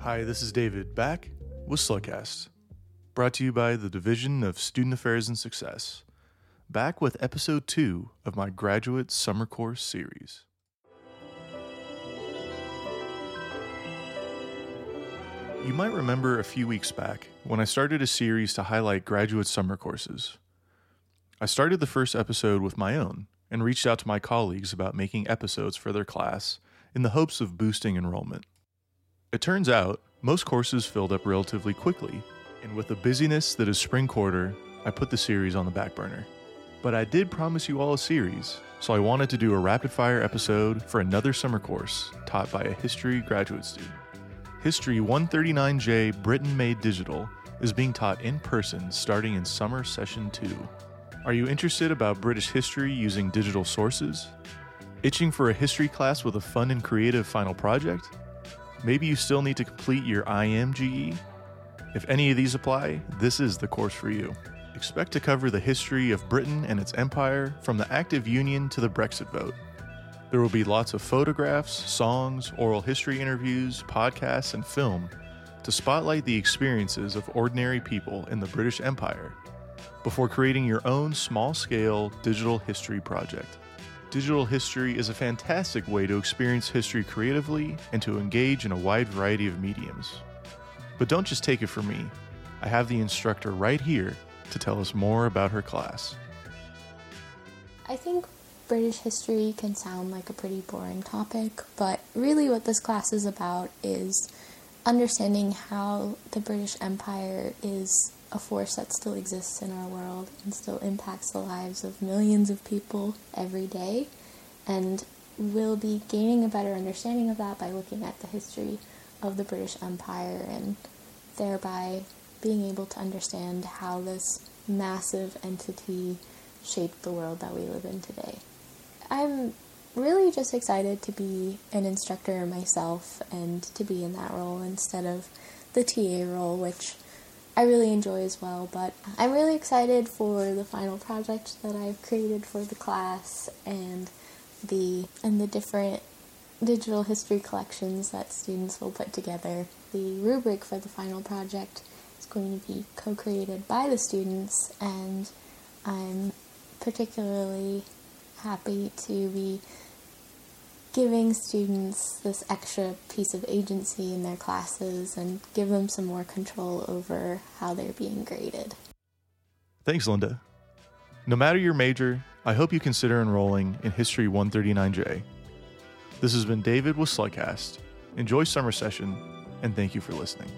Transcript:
Hi, this is David, back with Slugcast. Brought to you by the Division of Student Affairs and Success. Back with episode two of my graduate summer course series. You might remember a few weeks back when I started a series to highlight graduate summer courses. I started the first episode with my own and reached out to my colleagues about making episodes for their class in the hopes of boosting enrollment. It turns out most courses filled up relatively quickly, and with the busyness that is spring quarter, I put the series on the back burner. But I did promise you all a series, so I wanted to do a rapid fire episode for another summer course taught by a history graduate student. History 139J Britain Made Digital is being taught in person starting in summer session 2. Are you interested about British history using digital sources? Itching for a history class with a fun and creative final project? Maybe you still need to complete your IMGE? If any of these apply, this is the course for you. Expect to cover the history of Britain and its empire from the Act of Union to the Brexit vote. There will be lots of photographs, songs, oral history interviews, podcasts, and film to spotlight the experiences of ordinary people in the British Empire before creating your own small scale digital history project. Digital history is a fantastic way to experience history creatively and to engage in a wide variety of mediums. But don't just take it from me. I have the instructor right here to tell us more about her class. I think British history can sound like a pretty boring topic, but really what this class is about is understanding how the British Empire is a force that still exists in our world and still impacts the lives of millions of people every day. And we'll be gaining a better understanding of that by looking at the history of the British Empire and thereby being able to understand how this massive entity shaped the world that we live in today. I'm really just excited to be an instructor myself and to be in that role instead of the TA role, which I really enjoy as well. But I'm really excited for the final project that I've created for the class and the and the different digital history collections that students will put together. The rubric for the final project is going to be co-created by the students and I'm particularly happy to be giving students this extra piece of agency in their classes and give them some more control over how they're being graded. Thanks, Linda. No matter your major, I hope you consider enrolling in History 139J. This has been David with Slugcast. Enjoy summer session, and thank you for listening.